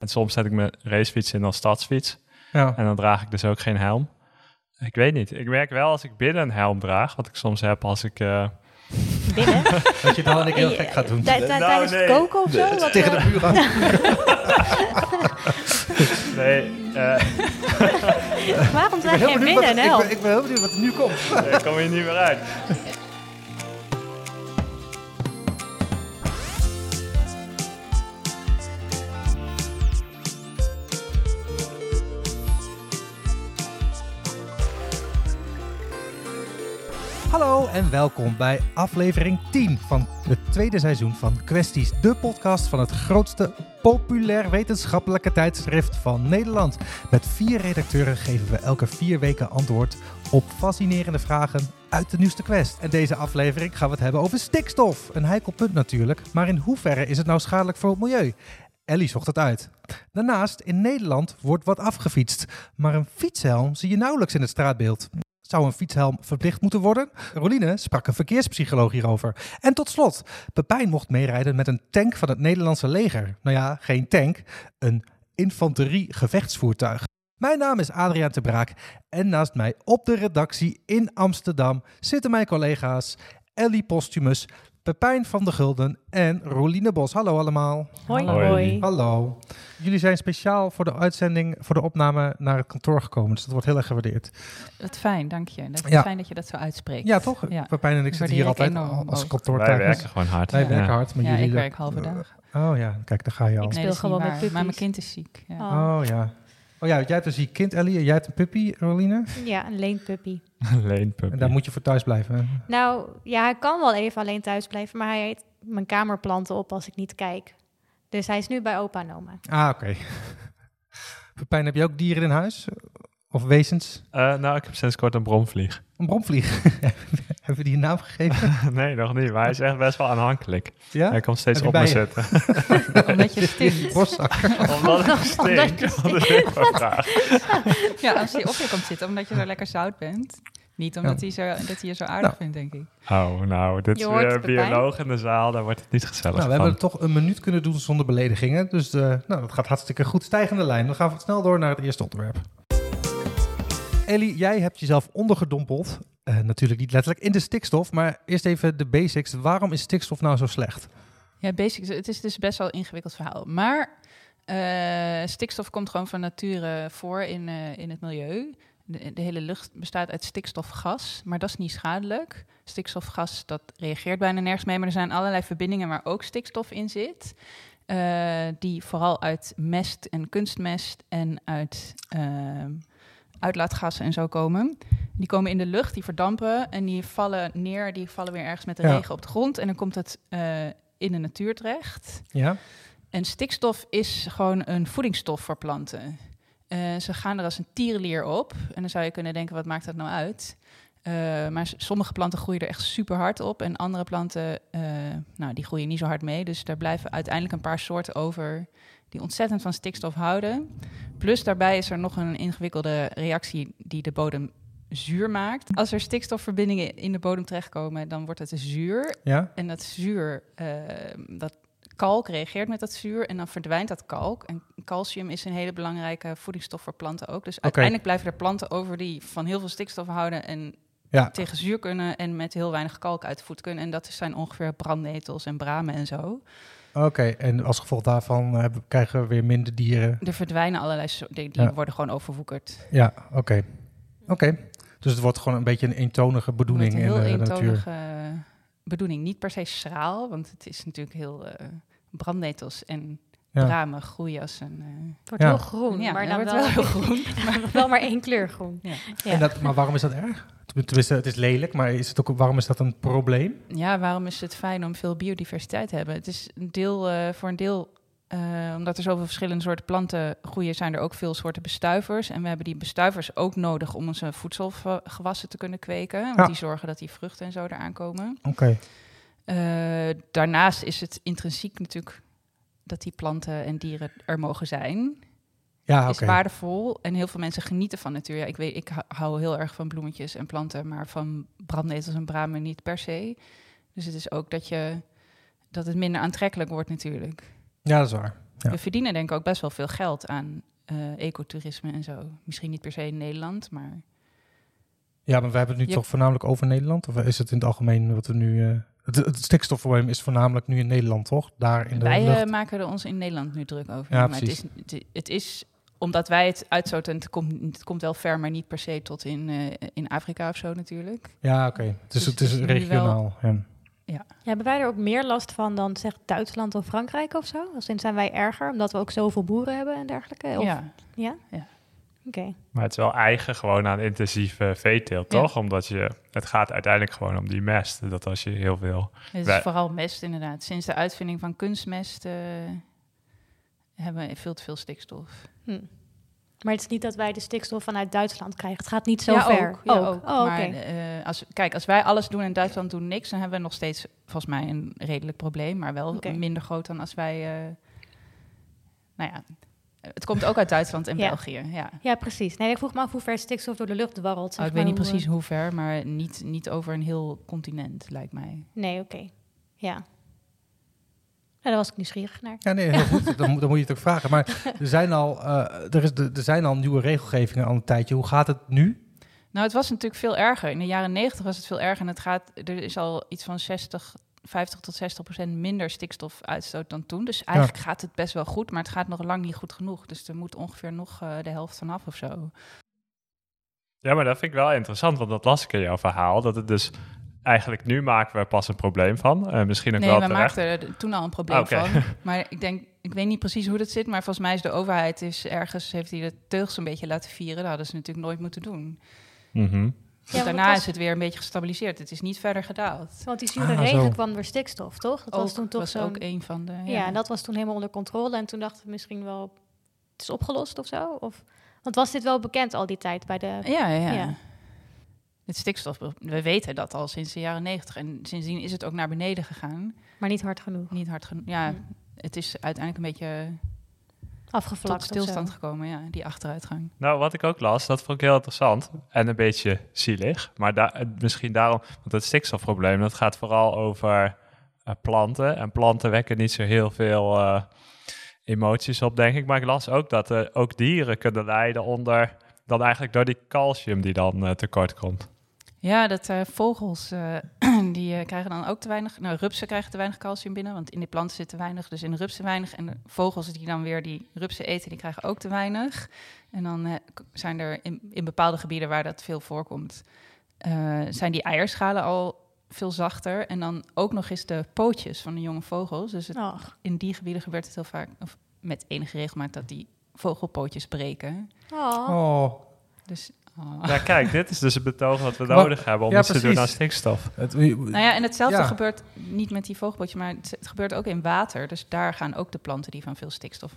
En soms zet ik mijn racefiets in als stadsfiets. Ja. En dan draag ik dus ook geen helm. Ik weet niet. Ik merk wel als ik binnen een helm draag, wat ik soms heb als ik... eh, Binnen. Dat je dan ik heel gek gaat doen. Nou, tijdens nee. het koken of zo? Wat, Tegen de eh, muur aan. nee, eh, waarom draag benieuwd binnen een ik helm? ben- Ik ben heel benieuwd wat er nu komt. ik kom hier niet meer uit. Hallo en welkom bij aflevering 10 van het tweede seizoen van Kwesties, de podcast van het grootste populair wetenschappelijke tijdschrift van Nederland. Met vier redacteuren geven we elke vier weken antwoord op fascinerende vragen uit de nieuwste quest. En deze aflevering gaan we het hebben over stikstof. Een heikel punt natuurlijk, maar in hoeverre is het nou schadelijk voor het milieu? Ellie zocht het uit. Daarnaast, in Nederland wordt wat afgefietst, maar een fietshelm zie je nauwelijks in het straatbeeld. Zou een fietshelm verplicht moeten worden? Roline sprak een verkeerspsycholoog hierover. En tot slot, Pepijn mocht meerijden met een tank van het Nederlandse leger. Nou ja, geen tank, een infanterie-gevechtsvoertuig. Mijn naam is Adriaan de Braak en naast mij op de redactie in Amsterdam zitten mijn collega's Ellie Postumus, Pepijn van de Gulden en Roline Bos. Hallo allemaal. Hoi, Hoi. hoi. Hallo. Jullie zijn speciaal voor de uitzending, voor de opname naar het kantoor gekomen, dus dat wordt heel erg gewaardeerd. Wat fijn, dank je. Dat is Ja. fijn dat je dat zo uitspreekt. Ja, toch? Ja. Pepijn en ik zitten hier altijd als kantoortuigers. Wij werken gewoon hard. Wij Ja. werken hard, maar Ja, jullie... ik werk halve dag. Oh ja, kijk, daar ga je al. Ik speel gewoon met puppies. Maar mijn kind is ziek. Ja. Oh. Oh ja. Oh ja, jij hebt een ziek kind, Ellie. en Jij hebt een puppy, Roline. Ja, een leenpuppy. Leenpuppy. En daar moet je voor thuis blijven. Nou, ja, hij kan wel even alleen thuis blijven, maar hij eet mijn kamerplanten op als ik niet kijk. Dus hij is nu bij opa en oma. Ah, oké. Pepijn, heb je ook dieren in huis? Of wezens? Eh, nou, ik heb sinds kort een bromvlieg. Een bromvlieg. Hebben we die een naam gegeven? nee, nog niet. Maar hij is echt best wel aanhankelijk. Ja? Hij komt steeds Heb op je me zitten. Omdat je stinkt. borstzak. Omdat ik stink. je Dat is echt wel vraag. Ja, als hij op je komt zitten, omdat je zo lekker zout bent. Niet omdat hij, zo, dat hij je zo aardig Nou. vindt, denk ik. Oh, nou, dit Je is weer het, een bioloog in de zaal. Daar wordt het niet gezellig Nou, we van. hebben toch een minuut kunnen doen zonder beledigingen. Dus eh, nou, dat gaat hartstikke goed. Stijgende lijn. Dan gaan we snel door naar het eerste onderwerp. Ellie, jij hebt jezelf ondergedompeld. Eh, natuurlijk niet letterlijk in de stikstof, maar eerst even de basics. Waarom is stikstof nou zo slecht? Ja, basics. Het is dus best wel een ingewikkeld verhaal. Maar eh, stikstof komt gewoon van nature voor in, eh, in het milieu. De, hele lucht bestaat uit stikstofgas, maar dat is niet schadelijk. Stikstofgas, dat reageert bijna nergens mee, maar er zijn allerlei verbindingen waar ook stikstof in zit. die vooral uit mest en kunstmest en uit uitlaatgassen en zo komen. Die komen in de lucht, die verdampen en die vallen neer. Die vallen weer ergens met de Ja. regen op de grond. En dan komt het eh, in de natuur terecht. Ja? En stikstof is gewoon een voedingsstof voor planten. Eh, ze gaan er als een tierenlier op. En dan zou je kunnen denken, wat maakt dat nou uit? Eh, maar sommige planten groeien er echt super hard op. En andere planten, nou, die groeien niet zo hard mee. Dus daar blijven uiteindelijk een paar soorten over die ontzettend van stikstof houden. Plus daarbij is er nog een ingewikkelde reactie die de bodem zuur maakt. Als er stikstofverbindingen in de bodem terechtkomen, dan wordt het zuur. Ja? En dat zuur, eh, dat kalk reageert met dat zuur en dan verdwijnt dat kalk. En calcium is een hele belangrijke voedingsstof voor planten ook. Dus uiteindelijk blijven er planten over die van heel veel stikstof houden en Ja. tegen zuur kunnen en met heel weinig kalk uit de voet kunnen. En dat zijn ongeveer brandnetels en bramen en zo. Oké, en als gevolg daarvan eh, krijgen we weer minder dieren. Er verdwijnen allerlei soorten, die, die Ja. worden gewoon overwoekerd. Ja, oké. Oké. Dus het wordt gewoon een beetje een eentonige bedoeling Met in een de heel natuur. eentonige bedoeling. Niet per se schraal, want het is natuurlijk heel eh, brandnetels en. Bramen groeien als een... eh, Het wordt Ja. heel groen, ja, maar het dan wordt wel, wel heel groen. maar wel maar één kleur groen. Ja. Ja. En dat, maar waarom is dat erg? Tenminste, het is lelijk, maar is het ook, waarom is dat een probleem? Ja, waarom is het fijn om veel biodiversiteit te hebben? Het is een deel, eh, voor een deel, eh, omdat er zoveel verschillende soorten planten groeien, zijn er ook veel soorten bestuivers. En we hebben die bestuivers ook nodig om onze voedselgewassen te kunnen kweken. Want Ja. die zorgen dat die vruchten en zo eraan komen. Oké. Eh, daarnaast is het intrinsiek natuurlijk dat die planten en dieren er mogen zijn. Ja, is waardevol en heel veel mensen genieten van natuur. Ja, ik, weet, ik hou- heel erg van bloemetjes en planten, maar van brandnetels en bramen niet per se. Dus het is ook dat, je, dat het minder aantrekkelijk wordt natuurlijk. Ja, dat is waar. Ja. We verdienen denk ik ook best wel veel geld aan eh, ecotourisme en zo. Misschien niet per se in Nederland, maar Ja, maar we hebben het nu Je- toch voornamelijk over Nederland? Of is het in het algemeen wat we nu... eh, het, het stikstofprobleem is voornamelijk nu in Nederland, toch? Daar in de wij eh, lucht. maken er ons in Nederland nu druk over. Ja, maar het is, precies. het, het is omdat wij het uitstoten, en het komt, het komt wel ver, maar niet per se tot in, eh, in Afrika of zo natuurlijk. Ja, oké. Het is, Dus het is het is nu regionaal. Ja. Ja, hebben wij er ook meer last van dan zeg Duitsland of Frankrijk of zo? Of zijn wij erger omdat we ook zoveel boeren hebben en dergelijke? Of, Ja. Ja? Ja. Oké. Maar het is wel eigen gewoon aan intensieve veeteelt, Ja. toch? Omdat je, het gaat uiteindelijk gewoon om die mest. Dat als je heel veel... Het is Wij- vooral mest inderdaad. Sinds de uitvinding van kunstmest eh, hebben we veel te veel stikstof. Hm. Maar het is niet dat wij de stikstof vanuit Duitsland krijgen. Het gaat niet zo ja, ver. Ook, ja, ook. Oh, oké. Maar eh, als, kijk, als wij alles doen en Duitsland doen niks, dan hebben we nog steeds volgens mij een redelijk probleem, maar wel minder groot dan als wij. eh, nou ja, het komt ook uit Duitsland en Ja. België. Ja. Ja, precies. Nee, ik vroeg me af hoe ver stikstof door de lucht dwarrelt. zeg Oh, ik weet niet hoe, precies hoe ver, maar niet, niet over een heel continent, lijkt mij. eh, Nee, oké. Ja. Ja, daar was ik nieuwsgierig naar. Ja, nee, heel goed. Dan, moet- dan moet je het ook vragen. Maar er zijn al, eh, er, is, er zijn al nieuwe regelgevingen al een tijdje. Hoe gaat het nu? Nou, het was natuurlijk veel erger. In de jaren 90 was het veel erger en het gaat, er is al iets van 60, 50 tot 60 procent minder stikstofuitstoot dan toen. Dus eigenlijk gaat het best wel goed, maar het gaat nog lang niet goed genoeg. Dus er moet ongeveer nog eh, de helft vanaf of zo. Ja, maar dat vind ik wel interessant, want dat las ik in jouw verhaal. Dat het dus eigenlijk nu maken we pas een probleem van. Eh, misschien ook Nee, wel we terecht. maakten er toen al een probleem Ah, van. Maar ik denk, ik weet niet precies hoe dat zit, maar volgens mij is de overheid is ergens, heeft hij de teugels een beetje laten vieren. Dat hadden ze natuurlijk nooit moeten doen. Mhm. Want daarna was- is het weer een beetje gestabiliseerd. Het is niet verder gedaald. Want die zure Ah, regen zo. kwam door stikstof, toch? Dat was Ook- toen toch was ook een van de. Ja, en dat was toen helemaal onder controle. En toen dachten we misschien wel, het is opgelost of zo? Of, want was dit wel bekend al die tijd bij de... Ja, ja, ja. Ja. Het stikstof, we weten dat al sinds de jaren negentig. En sindsdien is het ook naar beneden gegaan. Maar niet hard genoeg. Niet hard genoeg. Ja, Hm. het is uiteindelijk een beetje Afgevlakt tot of zo. stilstand gekomen, ja, die achteruitgang. Nou, wat ik ook las, dat vond ik heel interessant en een beetje zielig. Maar da- eh, misschien daarom, want het stikstofprobleem, dat gaat vooral over eh, planten. En planten wekken niet zo heel veel eh, emoties op, denk ik. Maar ik las ook dat eh, ook dieren kunnen lijden onder, dan eigenlijk door die calcium die dan tekort komt. Ja, dat eh, vogels, eh, die eh, krijgen dan ook te weinig... Nou, rupsen krijgen te weinig calcium binnen, want in de planten zit te weinig. Dus in de rupsen weinig. En de vogels die dan weer die rupsen eten, die krijgen ook te weinig. En dan eh, zijn er in, in bepaalde gebieden waar dat veel voorkomt... eh, zijn die eierschalen al veel zachter. En dan ook nog eens de pootjes van de jonge vogels. Dus het, in die gebieden gebeurt het heel vaak... Of met enige regelmaat dat die vogelpootjes breken. Oh. Oh, Dus... oh. Ja, kijk, dit is dus het betoog wat we Maar- nodig hebben om ja, iets te doen aan stikstof. het, Nou ja, en hetzelfde Ja. gebeurt niet met die vogelpootjes, maar het, het gebeurt ook in water. Dus daar gaan ook de planten die van veel stikstof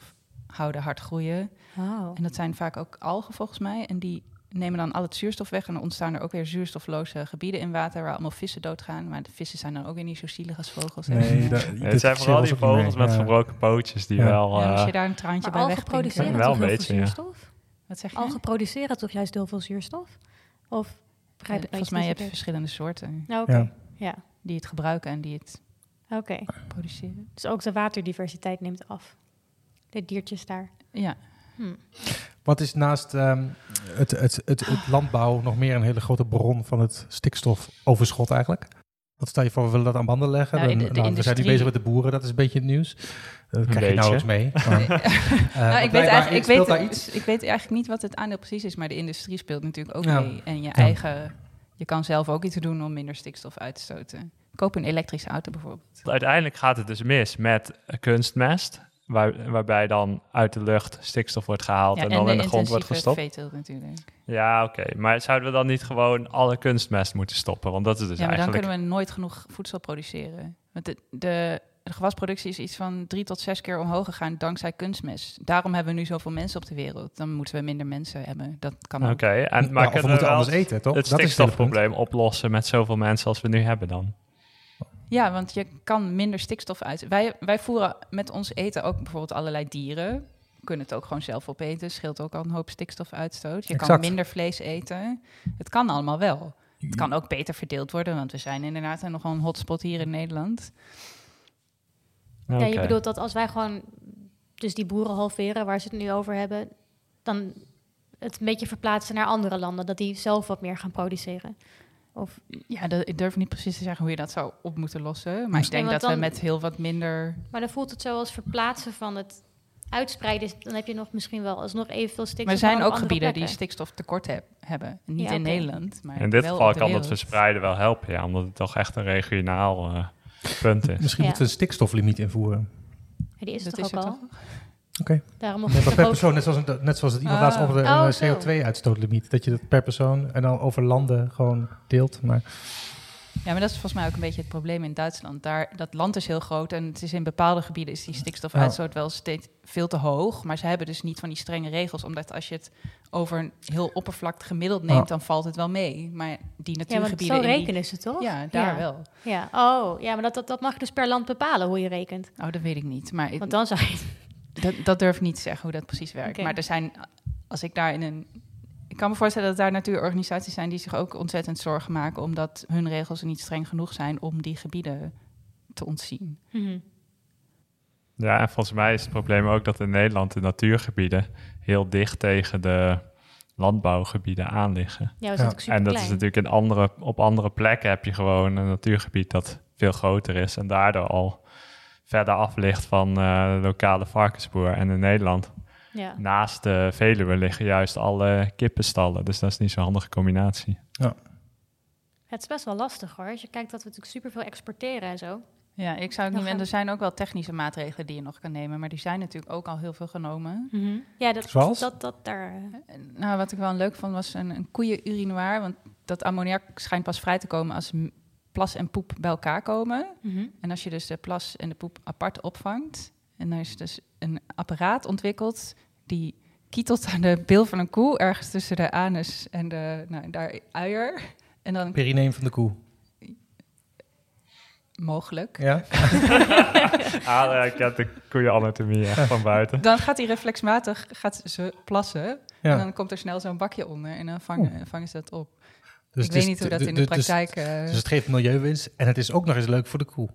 houden hard groeien. Oh. En dat zijn vaak ook algen volgens mij. En die nemen dan al het zuurstof weg. En dan ontstaan er ook weer zuurstofloze gebieden in water waar allemaal vissen doodgaan. Maar de vissen zijn dan ook weer niet zo zielig als vogels. nee, dat, Ja, het zijn vooral die vogels met gebroken pootjes die Ja. wel... Ja, als eh, je daar een traantje Maar bij algen wegpinkt. produceren Wel een beetje, zuurstof? Wat zeg je? Algen produceren toch juist heel veel zuurstof? Of begrijp Eh, ik volgens mij heb je verschillende soorten Nou, Oké, Ja. ja. die het gebruiken en die het Oké. produceren. Dus ook de waterdiversiteit neemt af. De diertjes daar. Ja, Hm. Wat is naast ehm, het, het, het, het landbouw nog meer een hele grote bron van het stikstofoverschot eigenlijk? Wat stel je voor, we willen dat aan banden leggen? Nou, in de- de nou, we zijn nu industrie- bezig met de boeren, dat is een beetje het nieuws. Dat krijg je nauwelijks mee. Eh, ik, weet eigenlijk, ik, speelt weet, daar iets. ik weet eigenlijk niet wat het aandeel precies is, maar de industrie speelt natuurlijk ook Ja. mee. En je eigen, je kan zelf ook iets doen om minder stikstof uit te stoten. Koop een elektrische auto bijvoorbeeld. Uiteindelijk gaat het dus mis met eh, kunstmest, waar, waarbij dan uit de lucht stikstof wordt gehaald en, dan in de grond wordt gestopt. veeteelt natuurlijk. Ja, oké. Maar zouden we dan niet gewoon alle kunstmest moeten stoppen? Want dat is dus ja, maar dan kunnen we nooit genoeg voedsel produceren. Want de, de, de gewasproductie is iets van drie tot zes keer omhoog gegaan dankzij kunstmest. Daarom hebben we nu zoveel mensen op de wereld. Dan moeten we minder mensen hebben. Dat kan ook. Oké, en maar we kunnen we moeten wel anders eten, toch? het dat stikstofprobleem oplossen met zoveel mensen als we nu hebben dan? Ja, want je kan minder stikstof uit. Wij, wij voeren met ons eten ook bijvoorbeeld allerlei dieren. We kunnen het ook gewoon zelf opeten. Scheelt ook al een hoop stikstofuitstoot. Je kan minder vlees eten. Het kan allemaal wel. Het kan ook beter verdeeld worden, want we zijn inderdaad nogal een hotspot hier in Nederland. Ja, je bedoelt dat als wij gewoon dus die boeren halveren waar ze het nu over hebben, dan het een beetje verplaatsen naar andere landen, dat die zelf wat meer gaan produceren. Of Ja, dat, ik durf niet precies te zeggen hoe je dat zou op moeten lossen. Maar ik denk dat we met heel wat minder... Maar dan voelt het zo als verplaatsen van het uitspreiden. is- Dan heb je nog misschien wel alsnog evenveel stikstof. Maar er zijn ook gebieden die stikstoftekort heb, hebben. Niet Ja, in. Nederland, maar In dit wel geval kan het wereld. verspreiden wel helpen, ja, omdat het toch echt een regionaal eh, punt is. Misschien Ja. moeten we een stikstoflimiet invoeren. Ja, die is Dat het is toch er ook al? Oké. Daarom mocht Nee, maar per ook... persoon, net zoals, een- net zoals het iemand Ah. laatst over de Oh, een zo. CO2-uitstootlimiet. Dat je dat per persoon en dan over landen gewoon deelt. Maar Ja, maar dat is volgens mij ook een beetje het probleem in Duitsland. Daar, dat land is heel groot en het is in bepaalde gebieden is die stikstofuitstoot wel steeds veel te hoog. Maar ze hebben dus niet van die strenge regels, omdat als je het over een heel oppervlakte gemiddeld neemt, dan valt het wel mee. Maar die Ja, want natuurgebieden... zo in die- rekenen ze toch? Ja, daar Ja. wel. Ja, oh, ja, maar dat, dat, dat mag je dus per land bepalen hoe je rekent. Oh, dat weet ik niet. Maar Want dan zou je... dat, dat durf ik niet te zeggen hoe dat precies werkt. Maar er zijn, als ik daar in een. Ik kan me voorstellen dat daar natuurorganisaties zijn die zich ook ontzettend zorgen maken, omdat hun regels niet streng genoeg zijn om die gebieden te ontzien. Mhm. Ja, en volgens mij is het probleem ook dat in Nederland de natuurgebieden heel dicht tegen de landbouwgebieden aan liggen. Ja, we zijn Ja. natuurlijk super En dat klein. is natuurlijk in andere, op andere plekken heb je gewoon een natuurgebied dat veel groter is en daardoor al verder af ligt van eh, de lokale varkensboer. En in Nederland, Ja. naast de Veluwe, liggen juist alle kippenstallen. Dus dat is niet zo'n handige combinatie. Het is best wel lastig hoor. Als je kijkt dat we natuurlijk superveel exporteren en zo. Ja, ik zou het Dan niet. En gaan- er zijn ook wel technische maatregelen die je nog kan nemen, maar die zijn natuurlijk ook al heel veel genomen. Ja, dat, Zoals? dat, dat daar... Nou, wat ik wel leuk vond was een, een koeien-urinoir, want dat ammoniak schijnt pas vrij te komen als plas en poep bij elkaar komen. Mhm. En als je dus de plas en de poep apart opvangt, en dan is dus een apparaat ontwikkeld die kietelt aan de bil van een koe, ergens tussen de anus en de, nou, daar uier. En dan perineum van de koe. mogelijk. Ja? Ah, ik heb de koeienanatomie van buiten. Dan gaat hij reflexmatig gaat ze plassen. En dan komt er snel zo'n bakje onder en dan vangen, vangen ze dat op. Dus ik weet niet hoe dat in de du- dus- praktijk... eh, Dus het geeft milieuwinst en het is ook nog eens leuk voor de koe.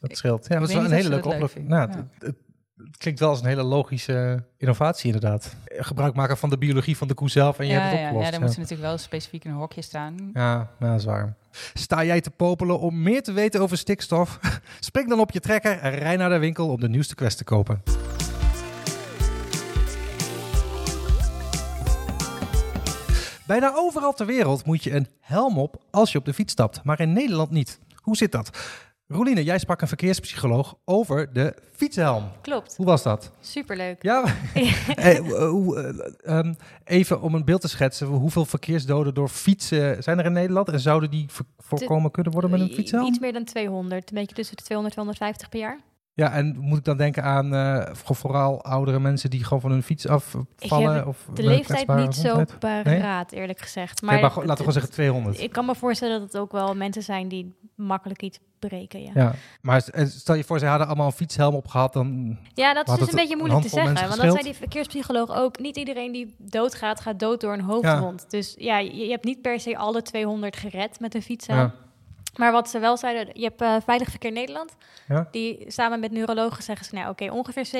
Dat scheelt. Ja, dat is wel een hele leuke oplossing. Nou, het, het- het klinkt wel als een hele logische innovatie inderdaad. Gebruik maken van de biologie van de koe zelf en je ja, hebt het ja, opgelost. ja, dan moet ze natuurlijk wel specifiek in een hokje staan. Ja, nou, dat is waar. Sta jij te popelen om meer te weten over stikstof? Spring dan op je trekker en rij naar de winkel om de nieuwste quest te kopen. Bijna overal ter wereld moet je een helm op als je op de fiets stapt, maar in Nederland niet. Hoe zit dat? Roeline, jij sprak een verkeerspsycholoog over de fietshelm. Klopt. Hoe was dat? Superleuk. Ja, eh, hoe, eh, ehm, even om een beeld te schetsen. Hoeveel verkeersdoden door fietsen zijn er in Nederland? En zouden die vo- voorkomen kunnen worden met een fietshelm? Iets meer dan 200. Een beetje tussen de 200 en 250 per jaar. Ja, en moet ik dan denken aan eh, voor- vooral oudere mensen die gewoon van hun fiets afvallen? heb of De leeftijd niet zo paraat, eerlijk gezegd. Maar, maar laten we gewoon zeggen 200. Ik kan me voorstellen dat het ook wel mensen zijn die makkelijk iets breken, ja. ja, maar stel je voor, ze hadden allemaal een fietshelm opgehad, dan... Ja, dat is dus een beetje een moeilijk te zeggen. Want dat zei die verkeerspsycholoog ook. Niet iedereen die doodgaat, gaat dood door een hoofdwond. Dus ja, je, je hebt niet per se alle 200 gered met een fietshelm. Ja. Maar wat ze wel zeiden, je hebt eh, Veilig Verkeer Nederland. Ja. Die samen met neurologen zeggen ze, nou oké, ongeveer 70%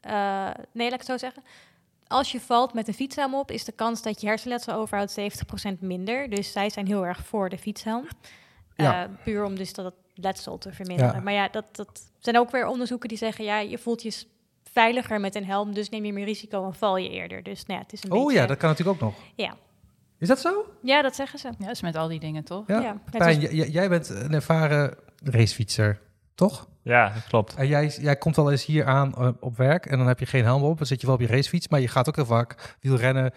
eh nee, laat ik het zo zeggen. Als je valt met een fietshelm op, is de kans dat je hersenletsel overhoudt 70% minder. Dus zij zijn heel erg voor de fietshelm. Ja. Eh, puur om dus dat letsel te verminderen. Ja. Maar ja, dat, dat zijn ook weer onderzoeken die zeggen, ja, je voelt je veiliger met een helm, dus neem je meer risico en val je eerder. Dus nou ja, het is een Oh beetje... ja, dat kan natuurlijk ook nog. Ja. Is dat zo? Ja, dat zeggen ze. Ja, dat is met al die dingen, toch? Ja. Pijn, j- jij bent een ervaren racefietser, toch? Ja, dat klopt. En jij, jij komt wel eens hier aan eh, op werk en dan heb je geen helm op. Dan zit je wel op je racefiets, maar je gaat ook heel vaak wielrennen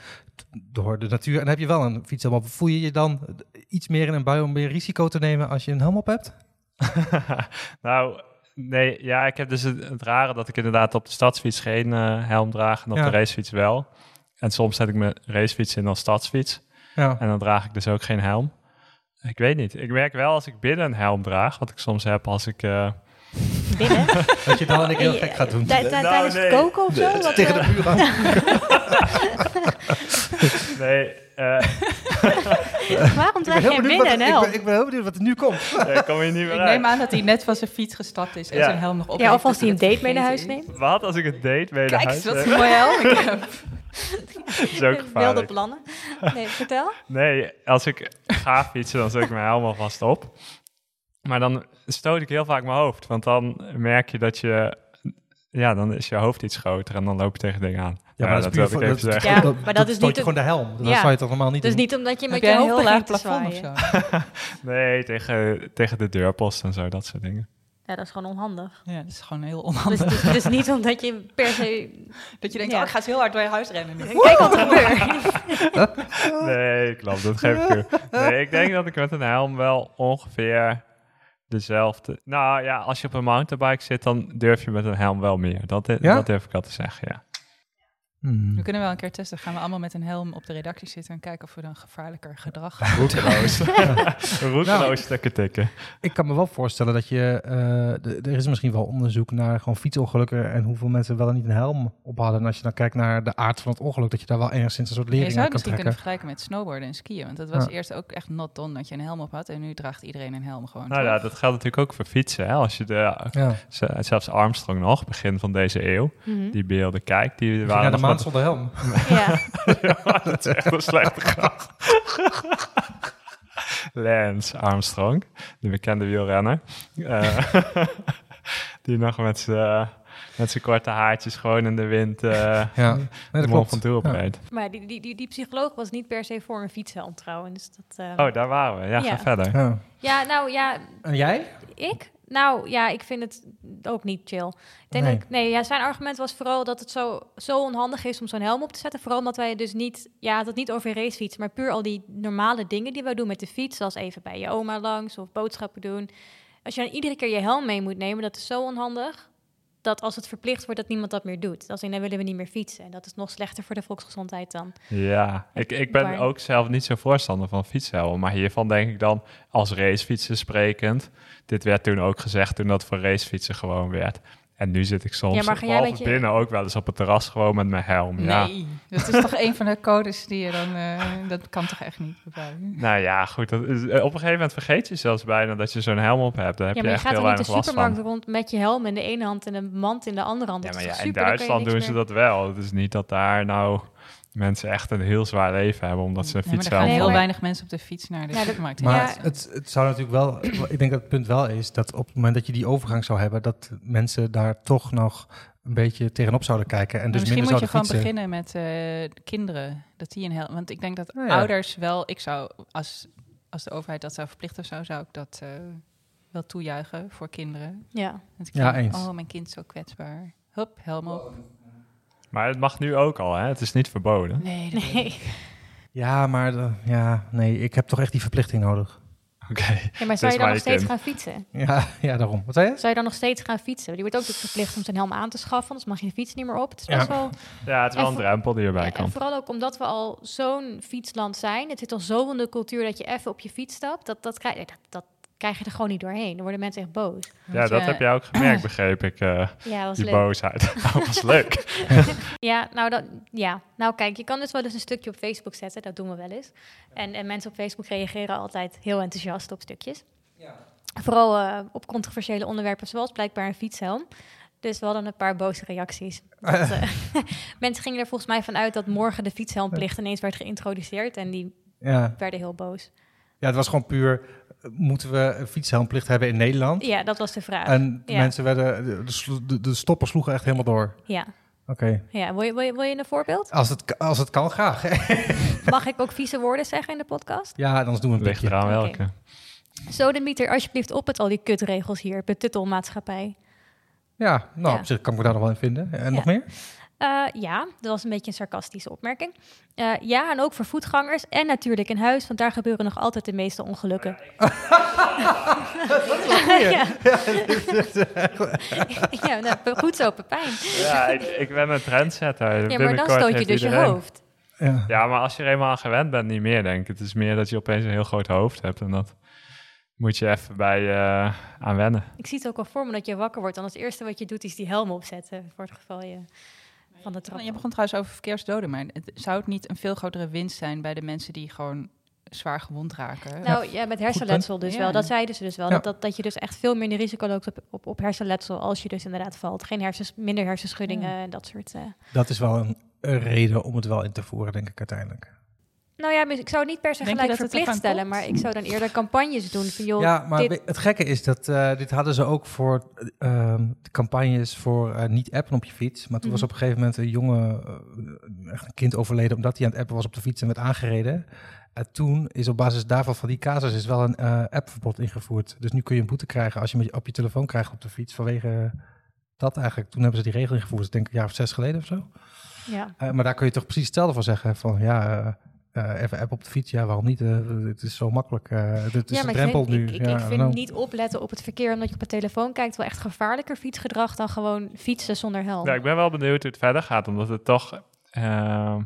door de natuur. En dan heb je wel een fietshelm op. Voel je je dan iets meer in een bui om meer risico te nemen als je een helm op hebt? nou, nee, ja, ik heb dus het, het rare dat ik inderdaad op de stadsfiets geen eh, helm draag en op Ja. de racefiets wel. En soms zet ik mijn racefiets in als stadsfiets Ja. en dan draag ik dus ook geen helm. Ik weet niet. Ik merk wel als ik binnen een helm draag, wat ik soms heb als ik... eh, binnen. Dat je dan en ik heel gek gaat doen. Tij- tij- Nou, tijdens nee. het koken of zo? Wat, Tegen eh, de buur aan. nee, eh, Waarom draag wat, binnen een helm? ik ben heel benieuwd wat er nu komt. Ja, kom je niet meer Ik neem aan dat hij net van zijn fiets gestapt is en zijn helm nog op Ja, of als hij een date mee naar huis neemt. Wat als ik het date mee naar Kijk huis eens, wat neem? een mooie helm ik heb. is ook Wilde gevaarlijk. plannen. Nee, vertel. Nee, als ik ga fietsen, dan zet ik mijn helm alvast op. Maar dan stoot ik heel vaak mijn hoofd. Want dan merk je dat je... Ja, dan is je hoofd iets groter en dan loop je tegen dingen aan. Ja, maar dat is puur wil voor... ik dat. Ja, dat, maar dat is stoot niet gewoon de helm. Dat Ja. zou je toch normaal niet Dus doen? niet omdat je met Heb je hoofd heel laag plafond of zo? Nee, tegen, tegen de deurpost en zo, dat soort dingen. Ja, dat is gewoon onhandig. Ja, dat is gewoon heel Dus, onhandig. dus, dus niet omdat je per se... dat je denkt, Ja. oh, ik ga eens heel hard door je huis rennen. nu. Kijk wat er gebeurt. Nee, klopt, dat geef ik toe. Nee, ik denk dat ik met een helm wel ongeveer dezelfde... Nou ja, als je op een mountainbike zit, dan durf je met een helm wel meer. Dat, Ja? dat durf ik al te zeggen, ja. Hmm. We kunnen wel een keer testen. Gaan we allemaal met een helm op de redactie zitten en kijken of we dan gevaarlijker gedrag gaan. Roekeloos. Roekeloos Nou. stukken tikken. Ik kan me wel voorstellen dat je... eh, er is misschien wel onderzoek naar gewoon fietsongelukken... en hoeveel mensen wel en niet een helm op hadden. En als je dan kijkt naar de aard van het ongeluk... dat je daar wel enigszins een soort Je lering zou aan het kan misschien trekken. kunnen vergelijken met snowboarden en skiën. Want dat was Ja. eerst ook echt not done dat je een helm op had. En nu draagt iedereen een helm gewoon. Nou toch? ja, dat geldt natuurlijk ook voor fietsen. Hè? Als je de, Ja. zelfs Armstrong nog, begin van deze eeuw, Mhm. die beelden kijkt, die waren zonder helm. Ja. dat is echt een slechte grap. Lance Armstrong, de bekende wielrenner. Eh, die nog met zijn met zijn korte haartjes gewoon in de wind eh Ja, nee, dat. Ventoux Ja. opreed. Maar die, die, die, die psycholoog was niet per se voor een fietshelm trouwens. Dat, eh, Oh, daar waren we. Ja, Ja. ga verder. Ja. Ja, nou ja, En jij? ik? Nou ja, ik vind het ook niet chill. Ik denk Nee. dat ik- nee, ja, zijn argument was vooral dat het zo, zo onhandig is om zo'n helm op te zetten. Vooral omdat wij dus niet, ja, het had niet over racefiets, maar puur al die normale dingen die wij doen met de fiets. Zoals even bij je oma langs of boodschappen doen. Als je dan iedere keer je helm mee moet nemen, dat is zo onhandig. Dat als het verplicht wordt, dat niemand dat meer doet. Als in, dan willen we niet meer fietsen. En dat is nog slechter voor de volksgezondheid dan. Ja, ik, ik ben ook zelf niet zo voorstander van fietshelmen. Maar hiervan denk ik dan als racefietsen sprekend. Dit werd toen ook gezegd toen dat voor racefietsen gewoon werd. En nu zit ik soms, Ja, maar je- binnen, ook wel eens op het terras gewoon met mijn helm. Ja. Nee, dat is toch een van de codes die je dan... eh, dat kan toch echt niet? Nou ja, goed. Dat is, eh, op een gegeven moment vergeet je zelfs bijna dat je zo'n helm op hebt. Dan heb ja, je maar je echt gaat heel niet de van. supermarkt rond met je helm in de ene hand en een mand in de andere hand. Ja, maar ja, in je Duitsland doen ze dat wel. Het is niet dat daar nou mensen echt een heel zwaar leven hebben omdat ze een Ja, maar er gaan heel weinig mensen op de fiets naar de Ja, supermarkt. Maar Ja. het, het zou natuurlijk wel, ik denk dat het punt wel is dat op het moment dat je die overgang zou hebben, dat mensen daar toch nog een beetje tegenop zouden kijken en Maar dus misschien minder moet je gewoon fietsen. beginnen met eh, kinderen, dat die een. Want ik denk dat Nou ja. ouders wel... Ik zou, als, als de overheid dat zou verplichten of zo, zou ik dat eh, wel toejuichen voor kinderen. Ja. Ja, denk, eens. Oh, mijn kind is zo kwetsbaar. Hup, helm op. Maar het mag nu ook al, hè? Het is niet verboden. Nee, Nee. Ja, maar de- ja, nee, ik heb toch echt die verplichting nodig. Oké. Ja, maar zou je dan nog steeds gaan fietsen? Ja, ja, daarom. Wat zei je? Zou je dan nog steeds gaan fietsen? Die wordt ook verplicht om zijn helm aan te schaffen, anders mag je de fiets niet meer op. Het is Ja. best wel... Ja, het is wel En een voor- drempel die erbij Ja, en komt. vooral ook omdat we al zo'n fietsland zijn. Het zit al zo in de cultuur dat je even op je fiets stapt. Dat, dat, krijg, dat, dat krijg je er gewoon niet doorheen. Dan worden mensen echt boos. Ja, dat je- heb jij ook gemerkt, begreep ik. eh, Ja, dat was die leuk. boosheid. dat was leuk. Ja nou, dat, ja, nou kijk, je kan dus wel eens een stukje op Facebook zetten. Dat doen we wel eens. En, en mensen op Facebook reageren altijd heel enthousiast op stukjes. Vooral eh, op controversiële onderwerpen zoals blijkbaar een fietshelm. Dus we hadden een paar boze reacties. Dat, eh, mensen gingen er volgens mij vanuit dat morgen de fietshelmplicht ineens werd geïntroduceerd. En die Ja. werden heel boos. Ja, het was gewoon puur, moeten we een fietshelmplicht hebben in Nederland? Ja, dat was de vraag. En Ja. mensen werden, de, de, de, de stoppen sloegen echt helemaal door. Ja, Oké. ja. Wil, je, wil, je, wil je een voorbeeld? Als, het, als het kan, graag. Mag ik ook vieze woorden zeggen in de podcast? ja, anders doen we een pikje. eraan welke. Sodemieter, alsjeblieft op met al die kutregels hier. Betuttelmaatschappij. Ja, nou, Ja. op zich kan ik me daar nog wel in vinden. En nog Ja. meer? Eh, ja, dat was een beetje een sarcastische opmerking. Eh, ja, en ook voor voetgangers en natuurlijk in huis, want daar gebeuren nog altijd de meeste ongelukken. ja. ja, nou, goed zo, Pepijn. Ja, ik, ik ben een trendsetter. Ja, maar dan stoot je dus je hoofd. Ja. Ja, maar als je er eenmaal aan gewend bent, niet meer, denk ik. Het is meer dat je opeens een heel groot hoofd hebt. En dat moet je even bij eh aan wennen. Ik zie het ook al voor me dat je wakker wordt. Dan als het eerste wat je doet is die helm opzetten. Voor het geval je van de trap. Je begon trouwens over verkeersdoden, maar het, zou het niet een veel grotere winst zijn bij de mensen die gewoon zwaar gewond raken. Nou ja, met hersenletsel dus Ja. wel. Dat zeiden ze dus wel. Ja. Dat, dat, dat je dus echt veel minder risico loopt op, op, op hersenletsel als je dus inderdaad valt. Geen hersens, minder hersenschuddingen en dat soort... eh. Dat is wel een, een reden om het wel in te voeren, denk ik uiteindelijk. Nou ja, ik zou het niet per se Denk gelijk verplicht stellen, komt? maar ik zou dan eerder campagnes doen van joh, ja, maar dit- het gekke is dat eh, dit hadden ze ook voor ehm, de campagnes voor eh, niet appen op je fiets. Maar toen was Mhm. op een gegeven moment een jongen, eh, echt een kind overleden omdat hij aan het appen was op de fiets en werd aangereden. En toen is op basis daarvan van die casus is wel een eh, appverbod ingevoerd. Dus nu kun je een boete krijgen als je met, op je telefoon krijgt op de fiets vanwege dat eigenlijk. Toen hebben ze die regel ingevoerd, ik denk een jaar of zes geleden of zo. ja. Eh, maar daar kun je toch precies hetzelfde van zeggen. Van ja, eh, eh, even app op de fiets. Ja, waarom niet? Eh, het is zo makkelijk. eh het is ja, een maar drempel ik vind, nu. ik, ik, ja, ik vind know. niet opletten op het verkeer omdat je op de telefoon kijkt wel echt gevaarlijker fietsgedrag dan gewoon fietsen zonder helm. Ja, ik ben wel benieuwd hoe het verder gaat, omdat het toch... ehm,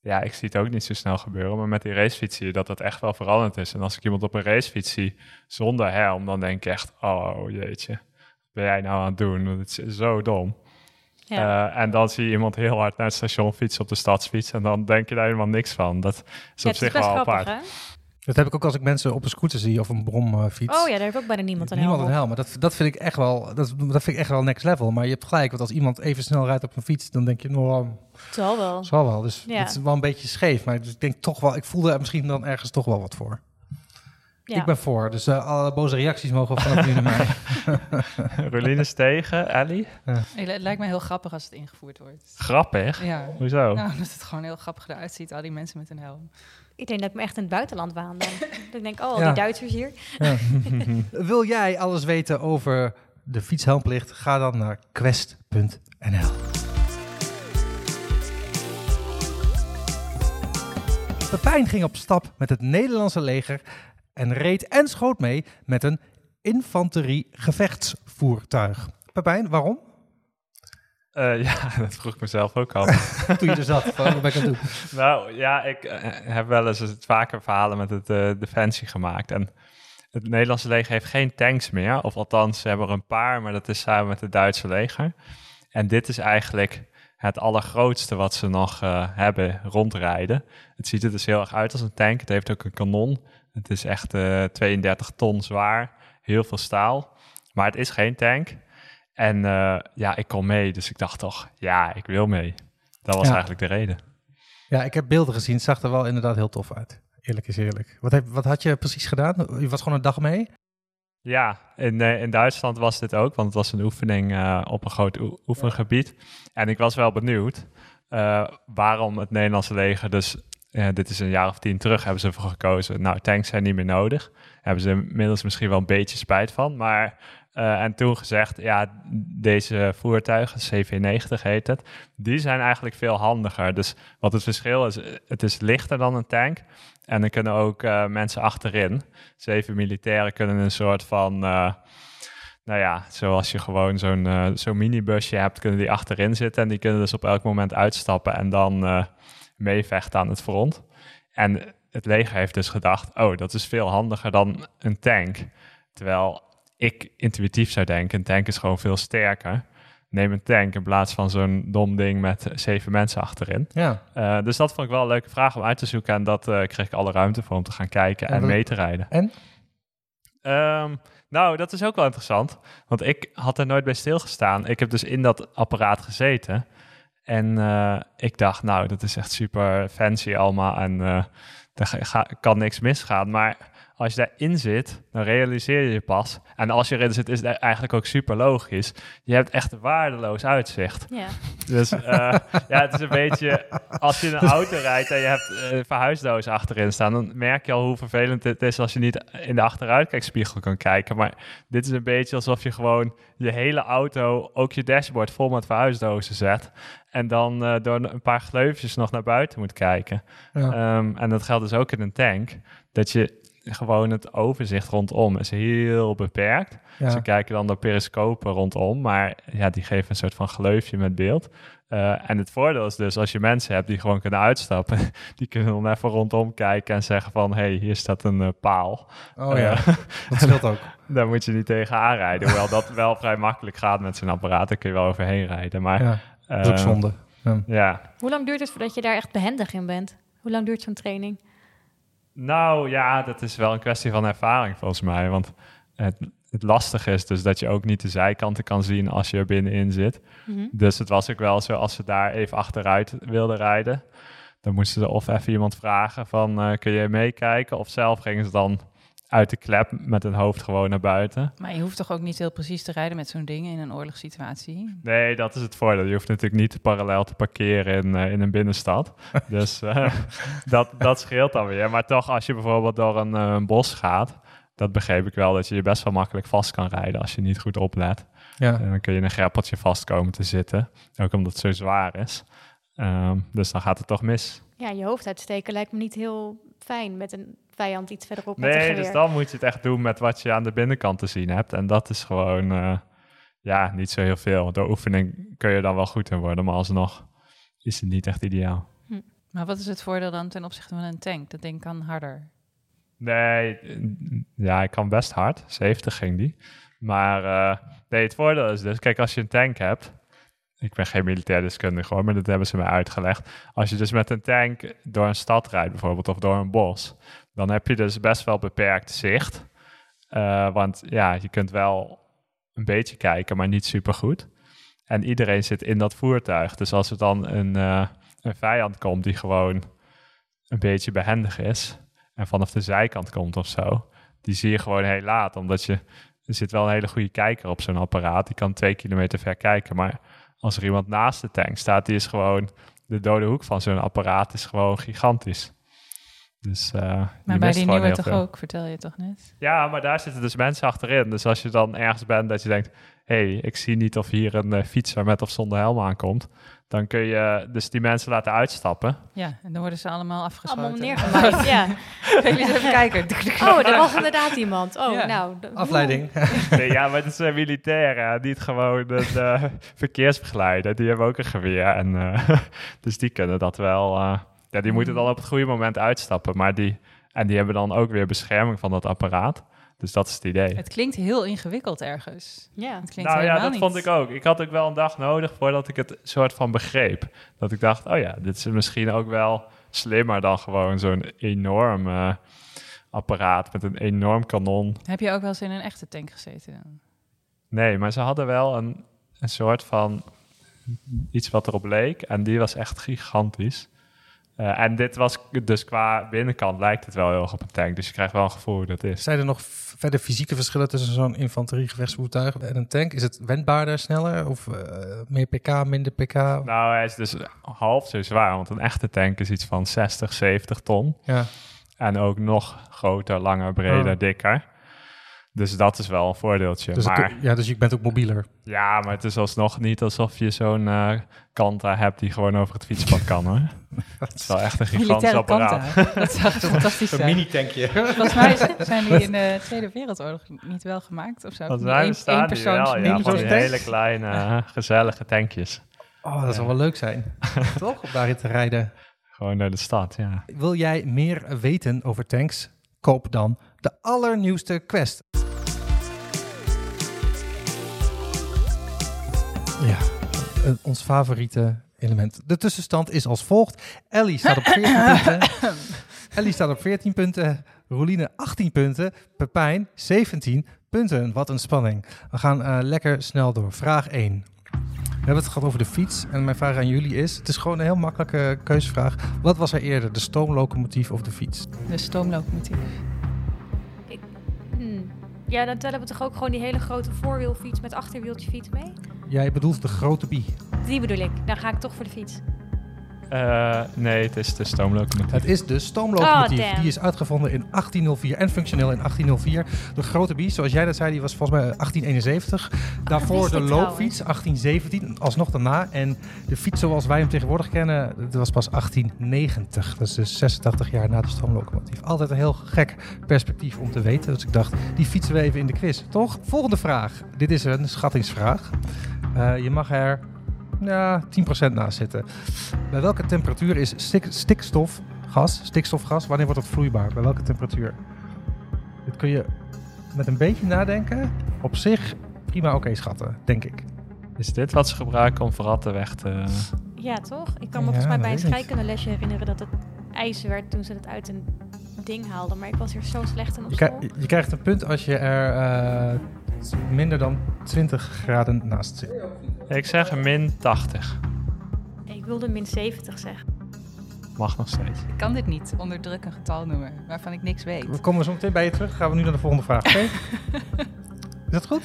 ja, ik zie het ook niet zo snel gebeuren, maar met die racefiets zie je dat dat echt wel veranderd is. En als ik iemand op een racefiets zie zonder helm, dan denk ik echt, oh jeetje, wat ben jij nou aan het doen? Het is zo dom. Ja. Eh, en dan zie je iemand heel hard naar het station fietsen op de stadsfiets en dan denk je daar helemaal niks van. Dat is Ja, op is zich best wel apart. Dat heb ik ook als ik mensen op een scooter zie of een bromfiets. Oh ja, daar heeft ook bijna niemand een Niemand een helm. Maar dat, dat vind ik echt wel, dat, dat vind ik echt wel next level. Maar je hebt gelijk, want als iemand even snel rijdt op een fiets, dan denk je, nou, Het zal wel. zal wel. Dus Ja. het is wel een beetje scheef. Maar dus ik denk toch wel, ik voelde er misschien dan ergens toch wel wat voor. Ja. Ik ben voor. Dus eh, alle boze reacties mogen vanaf nu naar mij. Rolien is tegen, Ellie? Het lijkt me heel grappig als het ingevoerd wordt. Grappig. Ja. Hoezo? Nou, dat het gewoon heel grappig eruit ziet, al die mensen met een helm. Ik denk dat ik me echt in het buitenland waan dan. ik denk, oh, Ja. die Duitsers hier. Ja. Wil jij alles weten over de fietshelmplicht? Ga dan naar quest.nl. Pepijn ging op stap met het Nederlandse leger en reed en schoot mee met een infanterie-gevechtsvoertuig. Pepijn, waarom? Eh, ja, dat vroeg ik mezelf ook al. Toen je er zat, van, wat ben ik aan het doen? nou ja, ik eh, heb wel eens het vaker verhalen met het eh, Defensie gemaakt. En het Nederlandse leger heeft geen tanks meer. Of althans, ze hebben er een paar, maar dat is samen met het Duitse leger. En dit is eigenlijk het allergrootste wat ze nog eh, hebben rondrijden. Het ziet er dus heel erg uit als een tank. Het heeft ook een kanon. Het is echt eh 32 ton zwaar. Heel veel staal. Maar het is geen tank. En eh, ja, ik kon mee. Dus ik dacht toch, ja, ik wil mee. Dat was Ja. eigenlijk de reden. Ja, ik heb beelden gezien. Het zag er wel inderdaad heel tof uit. Eerlijk is eerlijk. Wat, heb, wat had je precies gedaan? Je was gewoon een dag mee? Ja, in, eh, in Duitsland was dit ook, want het was een oefening eh, op een groot oe- oefengebied. En ik was wel benieuwd eh, waarom het Nederlandse leger dus, dit is een jaar of tien terug, hebben ze ervoor gekozen. Nou, tanks zijn niet meer nodig. Hebben ze inmiddels misschien wel een beetje spijt van, maar... eh, en toen gezegd, ja, deze voertuigen, CV90 heet het, die zijn eigenlijk veel handiger. Dus wat het verschil is, het is lichter dan een tank. En er kunnen ook eh, mensen achterin. Zeven militairen kunnen een soort van, eh, nou ja, zoals je gewoon zo'n zo'n minibusje hebt, kunnen die achterin zitten. En die kunnen dus op elk moment uitstappen en dan meevechten aan het front. En het leger heeft dus gedacht, oh, dat is veel handiger dan een tank. Terwijl ik intuïtief zou denken, een tank is gewoon veel sterker. Neem een tank in plaats van zo'n dom ding met zeven mensen achterin. Ja. Eh, dus dat vond ik wel een leuke vraag om uit te zoeken. En dat eh, kreeg ik alle ruimte voor om te gaan kijken En mee te rijden. En? Ehm, nou, dat is ook wel interessant. Want ik had er nooit bij stilgestaan. Ik heb dus in dat apparaat gezeten. En eh, ik dacht, nou, dat is echt super fancy allemaal. En eh daar ga- kan niks misgaan. Maar als je daarin zit, dan realiseer je je pas. En als je erin zit, is het eigenlijk ook super logisch. Je hebt echt een waardeloos uitzicht. Ja. Dus eh, ja, het is een beetje... Als je in een auto rijdt en je hebt een verhuisdoos achterin staan... dan merk je al hoe vervelend het is als je niet in de achteruitkijkspiegel kan kijken. Maar dit is een beetje alsof je gewoon je hele auto... ook je dashboard vol met verhuisdozen zet... en dan eh, door een paar gleufjes nog naar buiten moet kijken. Ja. Ehm, en dat geldt dus ook in een tank. Dat je gewoon het overzicht rondom is heel beperkt. ja. Ze kijken dan door periscopen rondom, maar ja, die geven een soort van gleufje met beeld. Eh, en het voordeel is dus, als je mensen hebt die gewoon kunnen uitstappen, die kunnen dan even rondom kijken en zeggen van, hé, hey, hier staat een eh, paal. Oh ja, dat scheelt ook. daar moet je niet tegen aanrijden. Hoewel dat wel vrij makkelijk gaat met zo'n apparaat, daar kun je wel overheen rijden. Maar Ja, dat is ook eh, zonde. Ja. Ja, Hoe lang duurt het voordat je daar echt behendig in bent? Hoe lang duurt zo'n training? Nou ja, dat is wel een kwestie van ervaring volgens mij. Want het, het lastige is dus dat je ook niet de zijkanten kan zien als je er binnenin zit. Mhm. Dus het was ook wel zo, als ze daar even achteruit wilden rijden, dan moesten ze of even iemand vragen van, eh, kun je meekijken? Of zelf gingen ze dan uit de klep met hun hoofd gewoon naar buiten. Maar je hoeft toch ook niet heel precies te rijden met zo'n ding in een oorlogssituatie? Nee, dat is het voordeel. Je hoeft natuurlijk niet parallel te parkeren in, eh, in een binnenstad. dus eh, dat, dat scheelt dan weer. Maar toch, als je bijvoorbeeld door een, eh, een bos gaat, dat begreep ik wel, dat je je best wel makkelijk vast kan rijden als je niet goed oplet. Ja. En dan kun je in een greppeltje vast komen te zitten, ook omdat het zo zwaar is. Ehm, dus dan gaat het toch mis. Ja, je hoofd uitsteken lijkt me niet heel fijn met een vijand iets verderop Nee, dus dan moet je het echt doen met wat je aan de binnenkant te zien hebt. En dat is gewoon, eh, ja, niet zo heel veel. Door oefening kun je dan wel goed in worden, maar alsnog is het niet echt ideaal. Maar wat is het voordeel dan ten opzichte van een tank? Dat ding kan harder. Nee, ja, ik kan best hard. 70 ging die. Maar eh, nee, het voordeel is dus, kijk, als je een tank hebt. Ik ben geen militair deskundige hoor, maar dat hebben ze mij uitgelegd. Als je dus met een tank door een stad rijdt bijvoorbeeld, of door een bos, dan heb je dus best wel beperkt zicht. Eh, want ja, je kunt wel een beetje kijken, maar niet super goed. En iedereen zit in dat voertuig. Dus als er dan een, eh, een vijand komt die gewoon een beetje behendig is, en vanaf de zijkant komt of zo, die zie je gewoon heel laat. Omdat je, er zit wel een hele goede kijker op zo'n apparaat. Die kan twee kilometer ver kijken. Maar als er iemand naast de tank staat, die is gewoon, de dode hoek van zo'n apparaat is gewoon gigantisch. Dus, eh, Maar bij die nieuwe toch veel. ook, vertel je toch net? Ja, maar daar zitten dus mensen achterin. Dus als je dan ergens bent dat je denkt... hé, hey, ik zie niet of hier een eh, fietser met of zonder helm aankomt. Dan kun je dus die mensen laten uitstappen. Ja, en dan worden ze allemaal afgeschoten. Allemaal neergemaaid, ja. Jullie even kijken. Oh, er was inderdaad iemand. Oh, Ja. nou. de- Afleiding. Nee, ja, maar het zijn militairen, hè, niet gewoon een eh, verkeersbegeleider. Die hebben ook een geweer. En, eh, dus die kunnen dat wel... eh, ja, die moeten dan op het goede moment uitstappen. Maar die, en die hebben dan ook weer bescherming van dat apparaat. Dus dat is het idee. Het klinkt heel ingewikkeld ergens. Ja. Het klinkt nou ja, dat niet. vond ik ook. Ik had ook wel een dag nodig voordat ik het soort van begreep. Dat ik dacht, oh ja, dit is misschien ook wel slimmer dan gewoon zo'n enorm eh, apparaat met een enorm kanon. Heb je ook wel eens in een echte tank gezeten? Nee, maar ze hadden wel een, een soort van iets wat erop leek. En die was echt gigantisch. Eh, en dit was dus qua binnenkant lijkt het wel heel erg op een tank. Dus je krijgt wel een gevoel hoe dat is. Zijn er nog verder fysieke verschillen tussen zo'n infanteriegevechtsvoertuig en een tank? Is het wendbaarder, sneller of eh, meer pk, minder pk? Nou, hij is dus half zo zwaar. Want een echte tank is iets van 60, 70 ton. Ja. En ook nog groter, langer, breder, Oh. dikker. Dus dat is wel een voordeeltje. Dus, maar ja, dus je bent ook mobieler. ja, maar het is alsnog niet alsof je zo'n eh Kanta hebt die gewoon over het fietspad kan hoor. Het is wel echt een gigantisch Militaire apparaat. Kanta. Dat zou fantastisch zijn. tankje. Volgens mij zijn die in de Tweede Wereldoorlog niet wel gemaakt of zo. Die mij één- bestaan die wel, ja. Van die hele kleine, eh, gezellige tankjes. Oh, dat zou wel leuk zijn. Toch? Om daarin te rijden. Gewoon naar de stad, ja. Wil jij meer weten over tanks? Koop dan de allernieuwste Quest. Ons favoriete element. De tussenstand is als volgt. Ellie staat op 14 punten. Ellie staat op 14 punten. Roeline 18 punten. Pepijn 17 punten. Wat een spanning. We gaan eh, lekker snel door. Vraag 1. We hebben het gehad over de fiets. En mijn vraag aan jullie is: het is gewoon een heel makkelijke keuzevraag. Wat was er eerder, de stoomlocomotief of de fiets? De stoomlocomotief. Hmm. Ja, dan tellen we toch ook gewoon die hele grote voorwielfiets met achterwieltje fiets mee? Jij bedoelt de grote bie. Die bedoel ik. Dan ga ik toch voor de fiets. Eh, nee, het is de stoomlocomotief. Het is de stoomlocomotief. Oh, die is uitgevonden in 1804 en functioneel in 1804. De grote bie, zoals jij dat zei, die was volgens mij 1871. Daarvoor wist de loopfiets, 1817, alsnog daarna. En de fiets zoals wij hem tegenwoordig kennen, dat was pas 1890. Dat is dus 86 jaar na de stoomlocomotief. Altijd een heel gek perspectief om te weten. Dus ik dacht, die fietsen we even in de quiz, toch? Volgende vraag. Dit is een schattingsvraag. Eh, je mag er ja, 10% naast zitten. Bij welke temperatuur is stik, stikstofgas, stikstofgas, wanneer wordt het vloeibaar? Bij welke temperatuur? Dit kun je met een beetje nadenken op zich prima oké schatten, denk ik. Is dit wat ze gebruiken om verratten weg te... Ja, toch? Ik kan me Ja, volgens mij bij een scheikundelesje herinneren dat het ijs werd toen ze het uit een ding haalde. Maar ik was hier zo slecht in op Je, je krijgt een punt als je er minder dan 20 graden naast zit. Ik zeg min 80. Ik wilde min 70 zeggen. Mag nog steeds. Ik kan dit niet onder druk een getal noemen waarvan ik niks weet. We komen zo meteen bij je terug. Gaan we nu naar de volgende vraag. Oké? Is dat goed?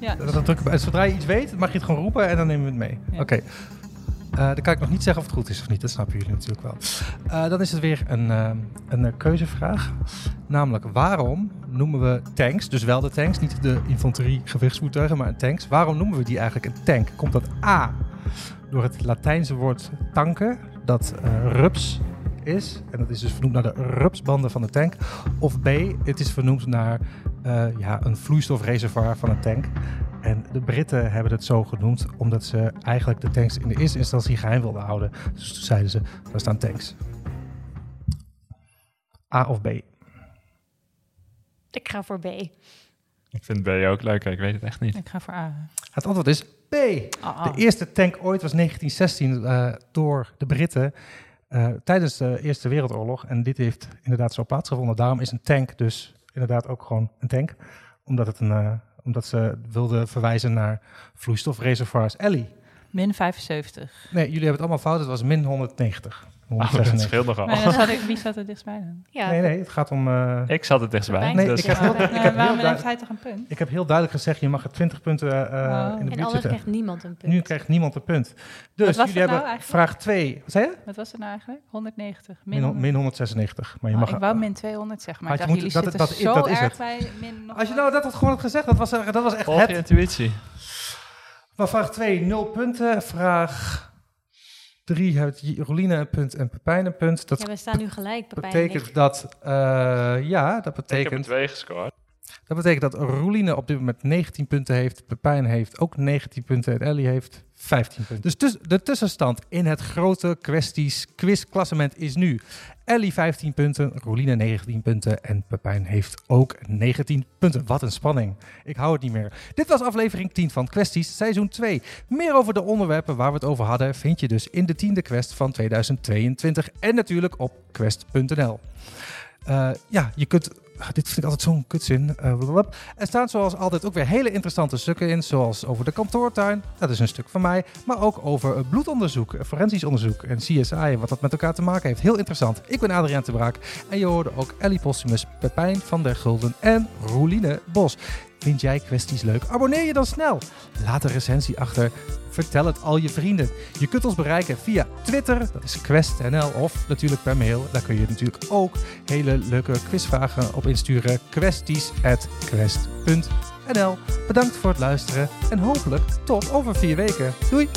Ja. Dat, dat druk, zodra je iets weet, mag je het gewoon roepen en dan nemen we het mee. Ja. Oké. Eh, dan kan ik nog niet zeggen of het goed is of niet. Dat snappen jullie natuurlijk wel. Eh, dan is het weer een, eh, een keuzevraag. Namelijk, waarom noemen we tanks, dus wel de tanks, niet de infanterie gevechtsvoertuigen, maar tanks. Waarom noemen we die eigenlijk een tank? Komt dat A, door het Latijnse woord tanken, dat rups is. En dat is dus vernoemd naar de rupsbanden van de tank. Of B, het is vernoemd naar ja, een vloeistofreservoir van een tank. En de Britten hebben het zo genoemd omdat ze eigenlijk de tanks in de eerste instantie geheim wilden houden. Dus toen zeiden ze, daar staan tanks. A of B? Ik ga voor B. Ik vind B ook leuker, ik weet het echt niet. Ik ga voor A. Het antwoord is B. Ah, De eerste tank ooit was 1916 eh, door de Britten eh, tijdens de Eerste Wereldoorlog. En dit heeft inderdaad zo plaatsgevonden. Daarom is een tank dus inderdaad ook gewoon een tank. Omdat, het een, eh, omdat ze wilden verwijzen naar vloeistofreservoirs. Ellie? Min 75. Nee, jullie hebben het allemaal fout. Het was min 190. Oh, dat 196. scheelt nogal. Maar dan zat ik, wie zat er dichtstbij dan? Ja, Nee, nee, het gaat om... eh, Ik zat het dichtstbij. Nee, dus ik heb heel- ik heb waarom heeft hij toch een punt? ik heb heel duidelijk gezegd, je mag er 20 punten eh, Oh. in de en buurt anders zitten. krijgt niemand een punt. Nu krijgt niemand een punt. Dus was jullie hebben nou eigenlijk? vraag 2. Wat zei je? Wat was het nou eigenlijk? 190. Min, min 196. Maar je Oh, mag ik wou min 200 zeggen, maar Had ik je dacht, jullie dat- zitten dat- dat zo is erg het. bij min nog Als je nou dat had gewoon had gezegd, dat was, er- dat was echt Volg je het. intuïtie. Maar vraag 2, 0 punten. Vraag 3 heeft Roline een punt en Pepijn een punt. Dat Ja, we staan nu gelijk. Pepijn en betekent ik. dat, eh, ja, dat Ik heb betekent, twee gescoord. Dat betekent dat Roline op dit moment 19 punten heeft. Pepijn heeft ook 19 punten en Ellie heeft 15 punten. Dus de tussenstand in het grote kwesties quizklassement is nu Ellie 15 punten, Roline 19 punten en Pepijn heeft ook 19 punten. Wat een spanning. Ik hou het niet meer. Dit was aflevering 10 van Kwesties, seizoen 2. Meer over de onderwerpen waar we het over hadden vind je dus in de tiende quest van 2022 en natuurlijk op quest.nl. Eh, ja, je kunt. Ah, Dit vind ik altijd zo'n kutzin. Blablabla. er staan zoals altijd ook weer hele interessante stukken in. Zoals over de kantoortuin. Dat is een stuk van mij. Maar ook over bloedonderzoek, forensisch onderzoek en CSI. en Wat dat met elkaar te maken heeft. Heel interessant. Ik ben Adriaan de Braak. En je hoorde ook Ellie Postumus, Pepijn van der Gulden en Roeline Bos. Vind jij kwesties leuk? Abonneer je dan snel. Laat een recensie achter. Vertel het al je vrienden. Je kunt ons bereiken via Twitter, dat is QuestNL, of natuurlijk per mail. Daar kun je natuurlijk ook hele leuke quizvragen op insturen. Kwesties@quest.nl. Bedankt voor het luisteren en hopelijk tot over vier weken. Doei!